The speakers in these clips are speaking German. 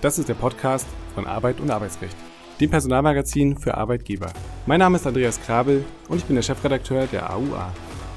Das ist der Podcast von Arbeit und Arbeitsrecht, dem Personalmagazin für Arbeitgeber. Mein Name ist Andreas Krabel und ich bin der Chefredakteur der AUA.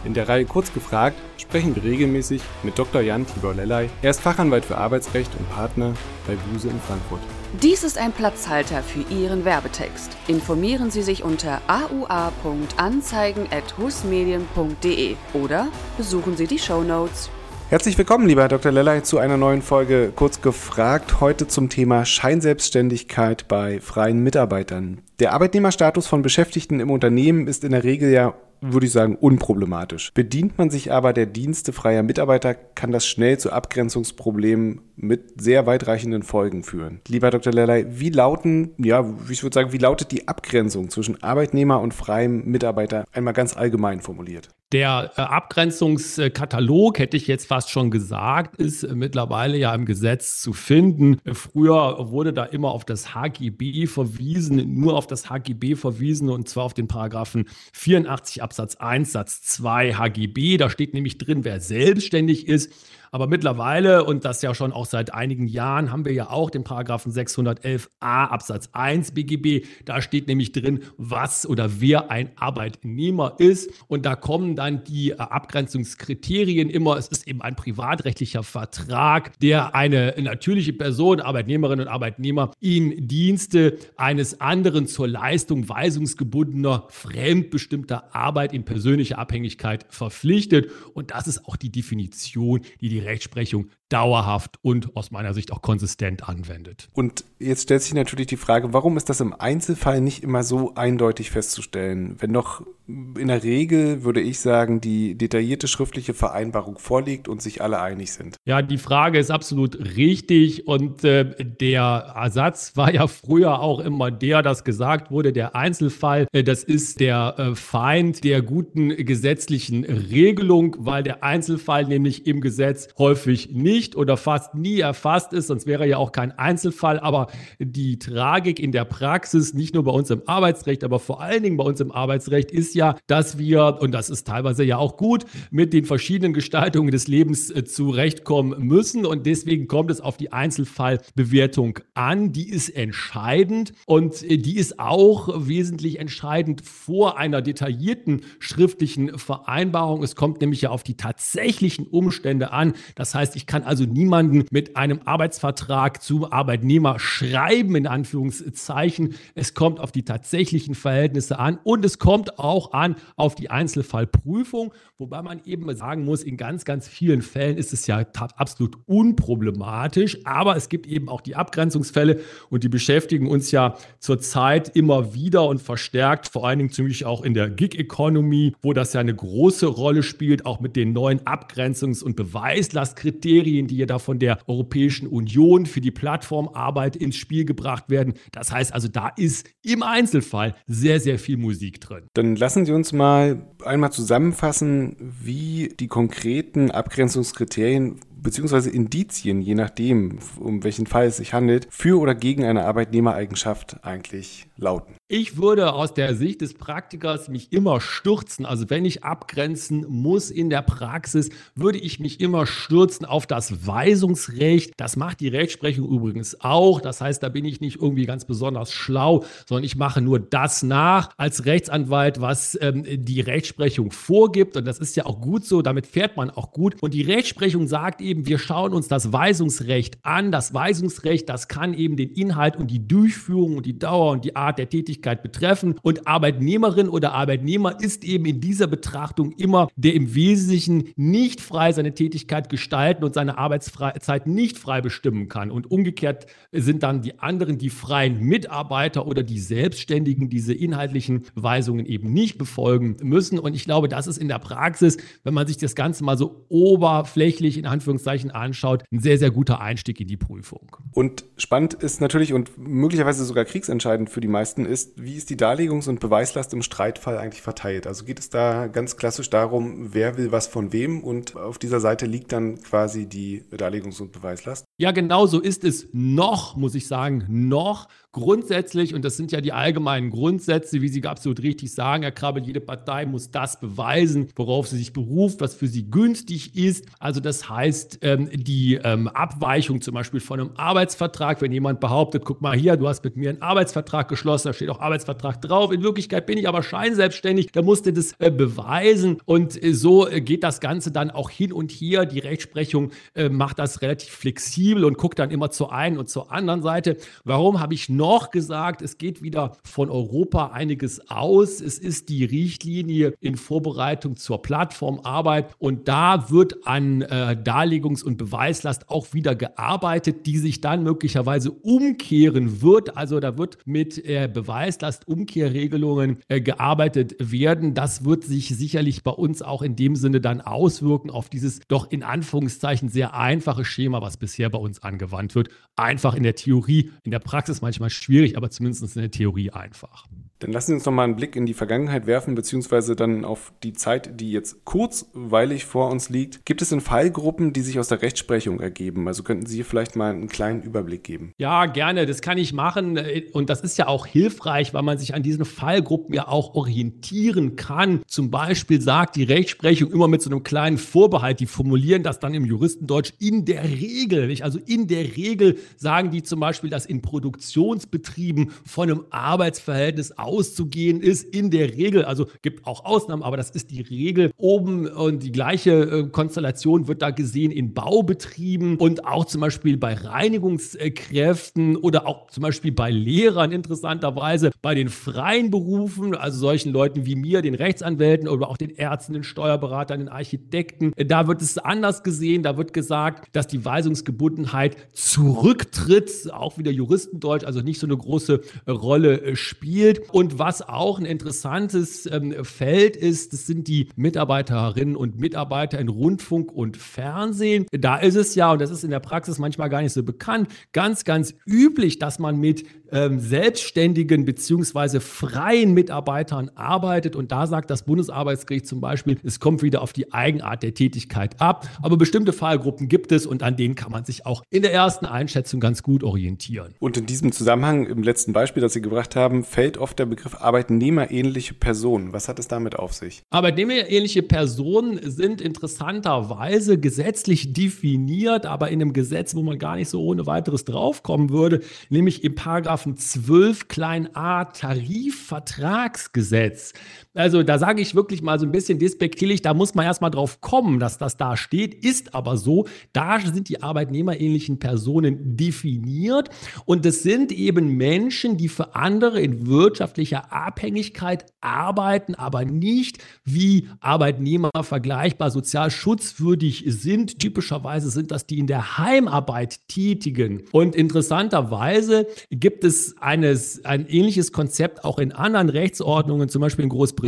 In der Reihe Kurz gefragt sprechen wir regelmäßig mit Dr. Jan Tibor Lellay. Er ist Fachanwalt für Arbeitsrecht und Partner bei Buse in Frankfurt. Dies ist ein Platzhalter für Ihren Werbetext. Informieren Sie sich unter aua.anzeigen.husmedien.de oder besuchen Sie die Show Notes. Herzlich willkommen, lieber Herr Dr. Lellay, zu einer neuen Folge Kurz gefragt. Heute zum Thema Scheinselbstständigkeit bei freien Mitarbeitern. Der Arbeitnehmerstatus von Beschäftigten im Unternehmen ist in der Regel ja würde ich sagen, unproblematisch. Bedient man sich aber der Dienste freier Mitarbeiter, kann das schnell zu Abgrenzungsproblemen mit sehr weitreichenden Folgen führen. Lieber Dr. Lellay, wie lauten, ja, ich würde sagen, wie lautet die Abgrenzung zwischen Arbeitnehmer und freiem Mitarbeiter einmal ganz allgemein formuliert? Der äh, Abgrenzungskatalog, hätte ich jetzt fast schon gesagt, ist mittlerweile ja im Gesetz zu finden. Früher wurde da immer auf das HGB verwiesen, nur auf das HGB verwiesen und zwar auf den Paragraphen 84 Absatz 1 Satz 2 HGB. Da steht nämlich drin, wer selbstständig ist aber mittlerweile, und das ja schon auch seit einigen Jahren, haben wir ja auch den Paragraphen 611a Absatz 1 BGB. Da steht nämlich drin, was oder wer ein Arbeitnehmer ist. Und da kommen dann die äh, Abgrenzungskriterien immer. Es ist eben ein privatrechtlicher Vertrag, der eine natürliche Person, Arbeitnehmerinnen und Arbeitnehmer, in Dienste eines anderen zur Leistung weisungsgebundener, fremdbestimmter Arbeit in persönlicher Abhängigkeit verpflichtet. Und das ist auch die Definition, die die Rechtsprechung dauerhaft und aus meiner Sicht auch konsistent anwendet. Und jetzt stellt sich natürlich die Frage, warum ist das im Einzelfall nicht immer so eindeutig festzustellen? Wenn doch in der Regel, würde ich sagen, die detaillierte schriftliche Vereinbarung vorliegt und sich alle einig sind. Ja, die Frage ist absolut richtig und äh, der Ersatz war ja früher auch immer der, dass gesagt wurde, der Einzelfall, äh, das ist der äh, Feind der guten gesetzlichen Regelung, weil der Einzelfall nämlich im Gesetz häufig nicht oder fast nie erfasst ist, sonst wäre ja auch kein Einzelfall, aber die Tragik in der Praxis, nicht nur bei uns im Arbeitsrecht, aber vor allen Dingen bei uns im Arbeitsrecht ist ja, dass wir, und das ist teilweise ja auch gut, mit den verschiedenen Gestaltungen des Lebens äh, zurechtkommen müssen. Und deswegen kommt es auf die Einzelfallbewertung an. Die ist entscheidend und äh, die ist auch wesentlich entscheidend vor einer detaillierten schriftlichen Vereinbarung. Es kommt nämlich ja auf die tatsächlichen Umstände an. Das heißt, ich kann also niemanden mit einem Arbeitsvertrag zum Arbeitnehmer schreiben, in Anführungszeichen. Es kommt auf die tatsächlichen Verhältnisse an und es kommt auch an auf die Einzelfallprüfung, wobei man eben sagen muss, in ganz, ganz vielen Fällen ist es ja absolut unproblematisch, aber es gibt eben auch die Abgrenzungsfälle und die beschäftigen uns ja zurzeit immer wieder und verstärkt, vor allen Dingen ziemlich auch in der Gig-Economy, wo das ja eine große Rolle spielt, auch mit den neuen Abgrenzungs- und Beweislastkriterien, die ja da von der Europäischen Union für die Plattformarbeit ins Spiel gebracht werden. Das heißt also, da ist im Einzelfall sehr, sehr viel Musik drin. Dann lass Lassen Sie uns mal einmal zusammenfassen, wie die konkreten Abgrenzungskriterien beziehungsweise Indizien, je nachdem, um welchen Fall es sich handelt, für oder gegen eine Arbeitnehmereigenschaft eigentlich lauten? Ich würde aus der Sicht des Praktikers mich immer stürzen. Also wenn ich abgrenzen muss in der Praxis, würde ich mich immer stürzen auf das Weisungsrecht. Das macht die Rechtsprechung übrigens auch. Das heißt, da bin ich nicht irgendwie ganz besonders schlau, sondern ich mache nur das nach als Rechtsanwalt, was ähm, die Rechtsprechung vorgibt. Und das ist ja auch gut so. Damit fährt man auch gut. Und die Rechtsprechung sagt eben, wir schauen uns das Weisungsrecht an. Das Weisungsrecht, das kann eben den Inhalt und die Durchführung und die Dauer und die Art der Tätigkeit betreffen. Und Arbeitnehmerin oder Arbeitnehmer ist eben in dieser Betrachtung immer der im Wesentlichen nicht frei seine Tätigkeit gestalten und seine Arbeitszeit nicht frei bestimmen kann. Und umgekehrt sind dann die anderen, die freien Mitarbeiter oder die Selbstständigen, diese inhaltlichen Weisungen eben nicht befolgen müssen. Und ich glaube, das ist in der Praxis, wenn man sich das Ganze mal so oberflächlich in Anführungszeichen anschaut, ein sehr, sehr guter Einstieg in die Prüfung. Und spannend ist natürlich und möglicherweise sogar kriegsentscheidend für die meisten ist, wie ist die Darlegungs- und Beweislast im Streitfall eigentlich verteilt? Also geht es da ganz klassisch darum, wer will was von wem und auf dieser Seite liegt dann quasi die Darlegungs- und Beweislast? Ja, genau so ist es noch, muss ich sagen, noch grundsätzlich, und das sind ja die allgemeinen Grundsätze, wie Sie absolut richtig sagen, Herr Krabbel, jede Partei muss das beweisen, worauf sie sich beruft, was für sie günstig ist. Also das heißt, ähm, die ähm, Abweichung zum Beispiel von einem Arbeitsvertrag, wenn jemand behauptet, guck mal hier, du hast mit mir einen Arbeitsvertrag geschlossen, da steht auch Arbeitsvertrag drauf, in Wirklichkeit bin ich aber scheinselbstständig, da musste das äh, beweisen und äh, so äh, geht das Ganze dann auch hin und her. Die Rechtsprechung macht das relativ flexibel und guckt dann immer zur einen und zur anderen Seite. Warum habe ich noch gesagt, es geht wieder von Europa einiges aus. Es ist die Richtlinie in Vorbereitung zur Plattformarbeit und da wird an äh, Darlegungs- und Beweislast auch wieder gearbeitet, die sich dann möglicherweise umkehren wird. Also da wird mit äh, Beweislastumkehrregelungen äh, gearbeitet werden. Das wird sich sicherlich bei uns auch in dem Sinne dann auswirken auf dieses doch in Anführungszeichen sehr einfache Schema, was bisher bei uns angewandt wird. Einfach in der Theorie, in der Praxis manchmal schwierig, aber zumindest in der Theorie einfach. Dann lassen Sie uns noch mal einen Blick in die Vergangenheit werfen, beziehungsweise dann auf die Zeit, die jetzt kurzweilig vor uns liegt. Gibt es denn Fallgruppen, die sich aus der Rechtsprechung ergeben? Also könnten Sie vielleicht mal einen kleinen Überblick geben? Ja, gerne. Das kann ich machen. Und das ist ja auch hilfreich, weil man sich an diesen Fallgruppen ja auch orientieren kann. Zum Beispiel sagt die Rechtsprechung immer mit so einem kleinen Vorbehalt, die formulieren das dann im Juristendeutsch in der Regel. Nicht? Also in der Regel sagen die zum Beispiel, dass in Produktionsbetrieben von einem Arbeitsverhältnis aus auszugehen ist in der Regel, also gibt auch Ausnahmen, aber das ist die Regel. Oben und die gleiche äh, Konstellation wird da gesehen in Baubetrieben und auch zum Beispiel bei Reinigungskräften oder auch zum Beispiel bei Lehrern interessanterweise, bei den freien Berufen, also solchen Leuten wie mir, den Rechtsanwälten oder auch den Ärzten, den Steuerberatern, den Architekten. Da wird es anders gesehen. Da wird gesagt, dass die Weisungsgebundenheit zurücktritt, auch wieder Juristendeutsch, also nicht so eine große Rolle äh, spielt. Und was auch ein interessantes ähm, Feld ist, das sind die Mitarbeiterinnen und Mitarbeiter in Rundfunk und Fernsehen. Da ist es ja, und das ist in der Praxis manchmal gar nicht so bekannt, ganz, ganz üblich, dass man mit ähm, selbstständigen beziehungsweise freien Mitarbeitern arbeitet. Und da sagt das Bundesarbeitsgericht zum Beispiel, es kommt wieder auf die Eigenart der Tätigkeit ab. Aber bestimmte Fallgruppen gibt es und an denen kann man sich auch in der ersten Einschätzung ganz gut orientieren. Und in diesem Zusammenhang, im letzten Beispiel, das Sie gebracht haben, fällt oft der Begriff arbeitnehmerähnliche Personen. Was hat es damit auf sich? Arbeitnehmerähnliche Personen sind interessanterweise gesetzlich definiert, aber in einem Gesetz, wo man gar nicht so ohne weiteres draufkommen würde, nämlich im Paragraph Paragraphen 12 klein a Tarifvertragsgesetz. Also da sage ich wirklich mal so ein bisschen despektierlich, da muss man erstmal drauf kommen, dass das da steht, ist aber so. Da sind die arbeitnehmerähnlichen Personen definiert und es sind eben Menschen, die für andere in wirtschaftlicher Abhängigkeit arbeiten, aber nicht wie Arbeitnehmer vergleichbar sozial schutzwürdig sind. Typischerweise sind das die in der Heimarbeit tätigen. Und interessanterweise gibt es es eines, ein ähnliches Konzept auch in anderen Rechtsordnungen, zum Beispiel in Großbritannien.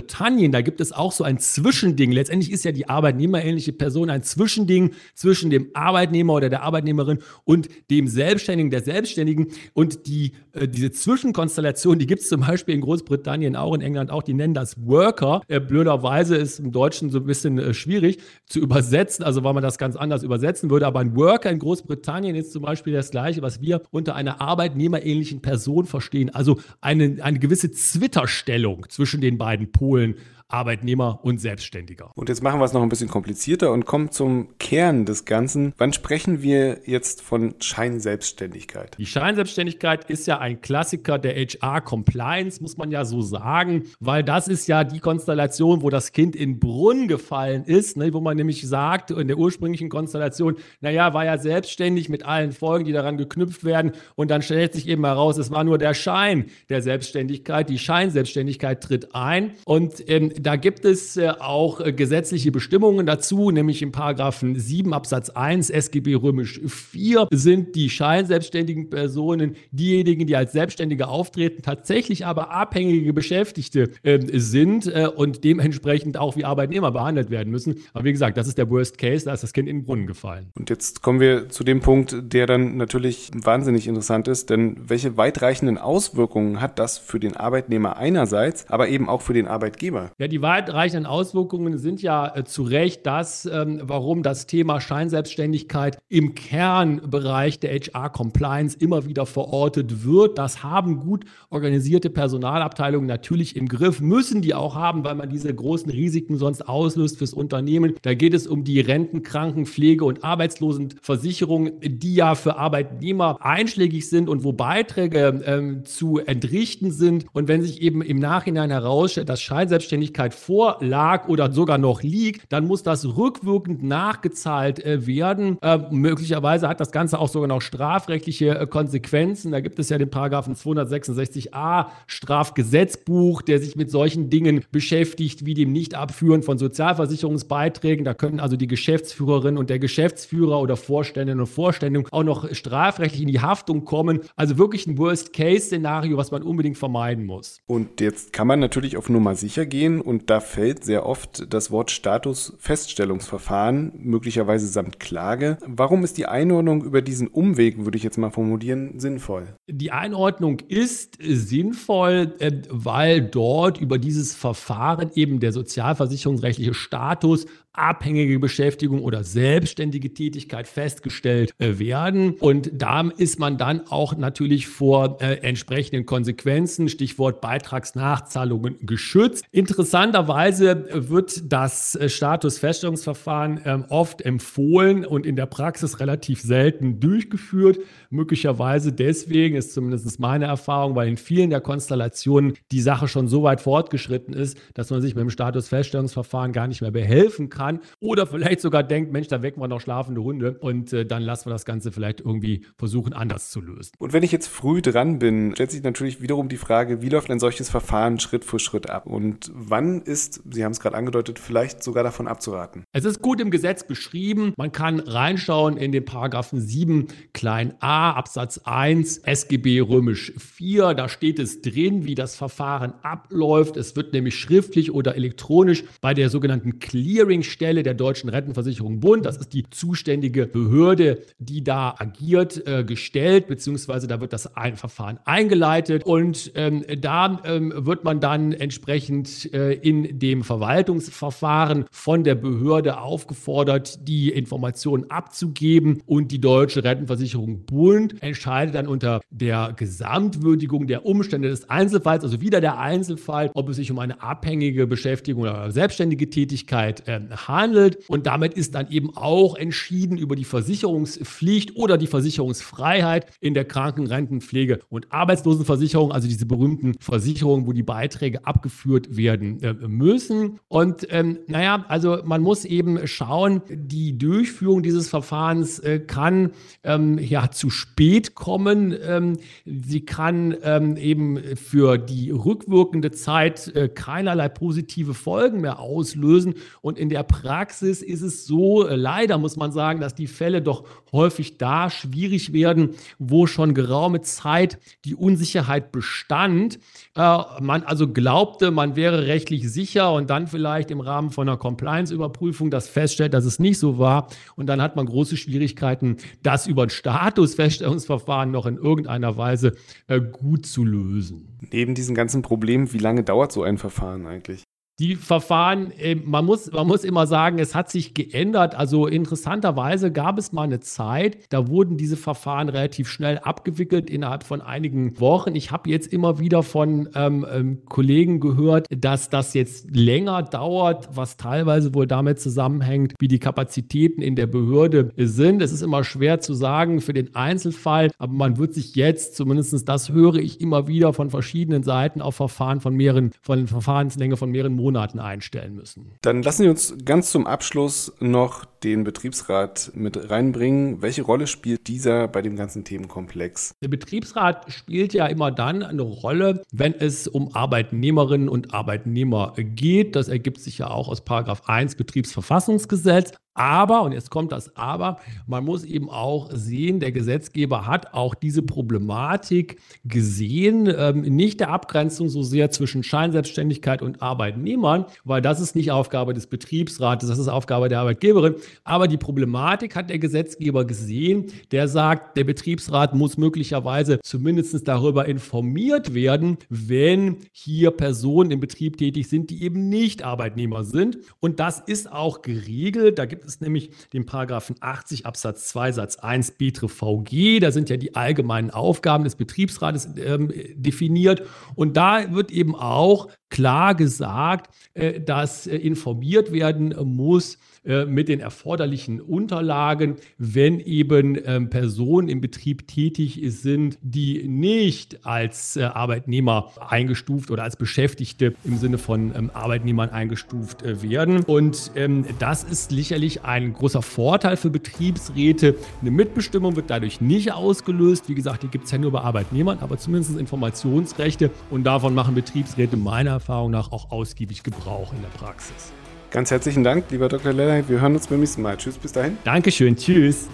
Da gibt es auch so ein Zwischending. Letztendlich ist ja die arbeitnehmerähnliche Person ein Zwischending zwischen dem Arbeitnehmer oder der Arbeitnehmerin und dem Selbstständigen, der Selbstständigen. Und die, äh, diese Zwischenkonstellation, die gibt es zum Beispiel in Großbritannien auch, in England auch, die nennen das Worker. Äh, blöderweise ist im Deutschen so ein bisschen äh, schwierig zu übersetzen, also weil man das ganz anders übersetzen würde. Aber ein Worker in Großbritannien ist zum Beispiel das gleiche, was wir unter einer arbeitnehmerähnlichen Person Person verstehen. Also eine, eine gewisse Zwitterstellung zwischen den beiden Polen holen. Arbeitnehmer und Selbstständiger. Und jetzt machen wir es noch ein bisschen komplizierter und kommen zum Kern des Ganzen. Wann sprechen wir jetzt von Scheinselbstständigkeit? Die Scheinselbstständigkeit ist ja ein Klassiker der HR-Compliance, muss man ja so sagen, weil das ist ja die Konstellation, wo das Kind in Brunnen gefallen ist, ne, wo man nämlich sagt, in der ursprünglichen Konstellation, naja, war ja selbstständig mit allen Folgen, die daran geknüpft werden und dann stellt sich eben heraus, es war nur der Schein der Selbstständigkeit, die Scheinselbstständigkeit tritt ein und ähm, da gibt es äh, auch äh, gesetzliche Bestimmungen dazu, nämlich im Paragraphen 7 Absatz 1 SGB römisch 4 sind die scheinselbstständigen Personen diejenigen, die als Selbstständige auftreten, tatsächlich aber abhängige Beschäftigte äh, sind äh, und dementsprechend auch wie Arbeitnehmer behandelt werden müssen. Aber wie gesagt, das ist der Worst Case, da ist das Kind in den Brunnen gefallen. Und jetzt kommen wir zu dem Punkt, der dann natürlich wahnsinnig interessant ist, denn welche weitreichenden Auswirkungen hat das für den Arbeitnehmer einerseits, aber eben auch für den Arbeitgeber? Ja, Ja, die weitreichenden Auswirkungen sind ja äh, zu Recht das, ähm, warum das Thema Scheinselbstständigkeit im Kernbereich der HR-Compliance immer wieder verortet wird. Das haben gut organisierte Personalabteilungen natürlich im Griff, müssen die auch haben, weil man diese großen Risiken sonst auslöst fürs Unternehmen. Da geht es um die Renten, Kranken, Pflege und Arbeitslosenversicherung, die ja für Arbeitnehmer einschlägig sind und wo Beiträge ähm, zu entrichten sind. Und wenn sich eben im Nachhinein herausstellt, dass Scheinselbstständigkeit Selbstständigkeit vorlag oder sogar noch liegt, dann muss das rückwirkend nachgezahlt äh, werden. Äh, möglicherweise hat das Ganze auch sogar noch strafrechtliche äh, Konsequenzen. Da gibt es ja den Paragraphen 266a Strafgesetzbuch, der sich mit solchen Dingen beschäftigt, wie dem Nichtabführen von Sozialversicherungsbeiträgen. Da können also die Geschäftsführerin und der Geschäftsführer oder Vorständinnen und Vorstände auch noch strafrechtlich in die Haftung kommen. Also wirklich ein Worst-Case-Szenario, was man unbedingt vermeiden muss. Und jetzt kann man natürlich auf Nummer sicher gehen und da fällt sehr oft das Wort Statusfeststellungsverfahren, möglicherweise samt Klage. Warum ist die Einordnung über diesen Umweg, würde ich jetzt mal formulieren, sinnvoll? Die Einordnung ist sinnvoll, äh, weil dort über dieses Verfahren eben der sozialversicherungsrechtliche Status abhängige Beschäftigung oder selbstständige Tätigkeit festgestellt äh, werden. Und da ist man dann auch natürlich vor äh, entsprechenden Konsequenzen, Stichwort Beitragsnachzahlungen, geschützt. Interessanterweise wird das äh, Statusfeststellungsverfahren ähm, oft empfohlen und in der Praxis relativ selten durchgeführt. Möglicherweise deswegen ist zumindest meine Erfahrung, weil in vielen der Konstellationen die Sache schon so weit fortgeschritten ist, dass man sich mit dem Statusfeststellungsverfahren gar nicht mehr behelfen kann kann. Oder vielleicht sogar denkt, Mensch, da wecken wir noch schlafende Hunde und äh, dann lassen wir das Ganze vielleicht irgendwie versuchen, anders zu lösen. Und wenn ich jetzt früh dran bin, stellt sich natürlich wiederum die Frage, wie läuft ein solches Verfahren Schritt für Schritt ab? Und wann ist, Sie haben es gerade angedeutet, vielleicht sogar davon abzuraten? Es ist gut im Gesetz beschrieben. Man kann reinschauen in den Paragraphen 7 klein a Absatz 1 SGB römisch 4. Da steht es drin, wie das Verfahren abläuft. Es wird nämlich schriftlich oder elektronisch bei der sogenannten Clearing Stelle der Deutschen Rentenversicherung Bund, das ist die zuständige Behörde, die da agiert, äh, gestellt, beziehungsweise da wird das ein Verfahren eingeleitet. Und ähm, da ähm, wird man dann entsprechend äh, in dem Verwaltungsverfahren von der Behörde aufgefordert, die Informationen abzugeben. Und die Deutsche Rentenversicherung Bund entscheidet dann unter der Gesamtwürdigung der Umstände des Einzelfalls, also wieder der Einzelfall, ob es sich um eine abhängige Beschäftigung oder selbstständige Tätigkeit äh, handelt. Und damit ist dann eben auch entschieden über die Versicherungspflicht oder die Versicherungsfreiheit in der Kranken-, Rentenpflege- und Arbeitslosenversicherung, also diese berühmten Versicherungen, wo die Beiträge abgeführt werden äh, müssen. Und ähm, naja, also man muss eben schauen, die Durchführung dieses Verfahrens äh, kann ähm, ja zu spät kommen. Ähm, sie kann ähm, eben für die rückwirkende Zeit äh, keinerlei positive Folgen mehr auslösen. Und in der Praxis ist es so, äh, leider muss man sagen, dass die Fälle doch häufig da schwierig werden, wo schon geraume Zeit die Unsicherheit bestand. Äh, man also glaubte, man wäre rechtlich sicher und dann vielleicht im Rahmen von einer Compliance-Überprüfung das feststellt, dass es nicht so war. Und dann hat man große Schwierigkeiten, das über ein Statusfeststellungsverfahren noch in irgendeiner Weise äh, gut zu lösen. Neben diesen ganzen Problemen, wie lange dauert so ein Verfahren eigentlich? Die Verfahren, äh, man muss, man muss immer sagen, es hat sich geändert. Also interessanterweise gab es mal eine Zeit, da wurden diese Verfahren relativ schnell abgewickelt innerhalb von einigen Wochen. Ich habe jetzt immer wieder von ähm, ähm, Kollegen gehört, dass das jetzt länger dauert, was teilweise wohl damit zusammenhängt, wie die Kapazitäten in der Behörde sind. Es ist immer schwer zu sagen für den Einzelfall, aber man wird sich jetzt, zumindest das höre ich immer wieder von verschiedenen Seiten, auf Verfahren von mehreren, von Verfahrenslänge von mehreren Monaten Monaten einstellen müssen. Dann lassen Sie uns ganz zum Abschluss noch den Betriebsrat mit reinbringen. Welche Rolle spielt dieser bei dem ganzen Themenkomplex? Der Betriebsrat spielt ja immer dann eine Rolle, wenn es um Arbeitnehmerinnen und Arbeitnehmer geht. Das ergibt sich ja auch aus Paragraph 1 Betriebsverfassungsgesetz. Aber, und jetzt kommt das Aber, man muss eben auch sehen, der Gesetzgeber hat auch diese Problematik gesehen, ähm, nicht der Abgrenzung so sehr zwischen Scheinselbstständigkeit und Arbeitnehmern, weil das ist nicht Aufgabe des Betriebsrates, das ist Aufgabe der Arbeitgeberin. Aber die Problematik hat der Gesetzgeber gesehen, der sagt, der Betriebsrat muss möglicherweise zumindest darüber informiert werden, wenn hier Personen im Betrieb tätig sind, die eben nicht Arbeitnehmer sind. Und das ist auch geregelt. Da gibt es nämlich den Paragraphen 80 Absatz 2 Satz 1 Betre VG. Da sind ja die allgemeinen Aufgaben des Betriebsrates ähm, definiert. Und da wird eben auch klar gesagt, äh, dass äh, informiert werden muss äh, mit den erforderlichen Unterlagen, wenn eben ähm, Personen im Betrieb tätig sind, die nicht als Arbeitnehmer eingestuft oder als Beschäftigte im Sinne von ähm, Arbeitnehmern eingestuft werden. Und ähm, das ist sicherlich ein großer Vorteil für Betriebsräte. Eine Mitbestimmung wird dadurch nicht ausgelöst. Wie gesagt, die gibt es ja nur bei Arbeitnehmern, aber zumindest Informationsrechte. Und davon machen Betriebsräte meiner Erfahrung nach auch ausgiebig Gebrauch in der Praxis. Ganz herzlichen Dank, lieber Dr. Lellay. Wir hören uns beim nächsten Mal. Tschüss, bis dahin. Dankeschön, tschüss.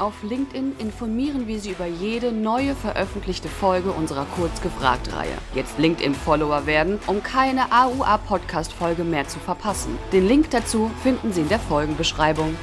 Auf LinkedIn informieren wir Sie über jede neue veröffentlichte Folge unserer Kurzgefragt-Reihe. Jetzt LinkedIn-Follower werden, um keine AUA-Podcast-Folge mehr zu verpassen. Den Link dazu finden Sie in der Folgenbeschreibung.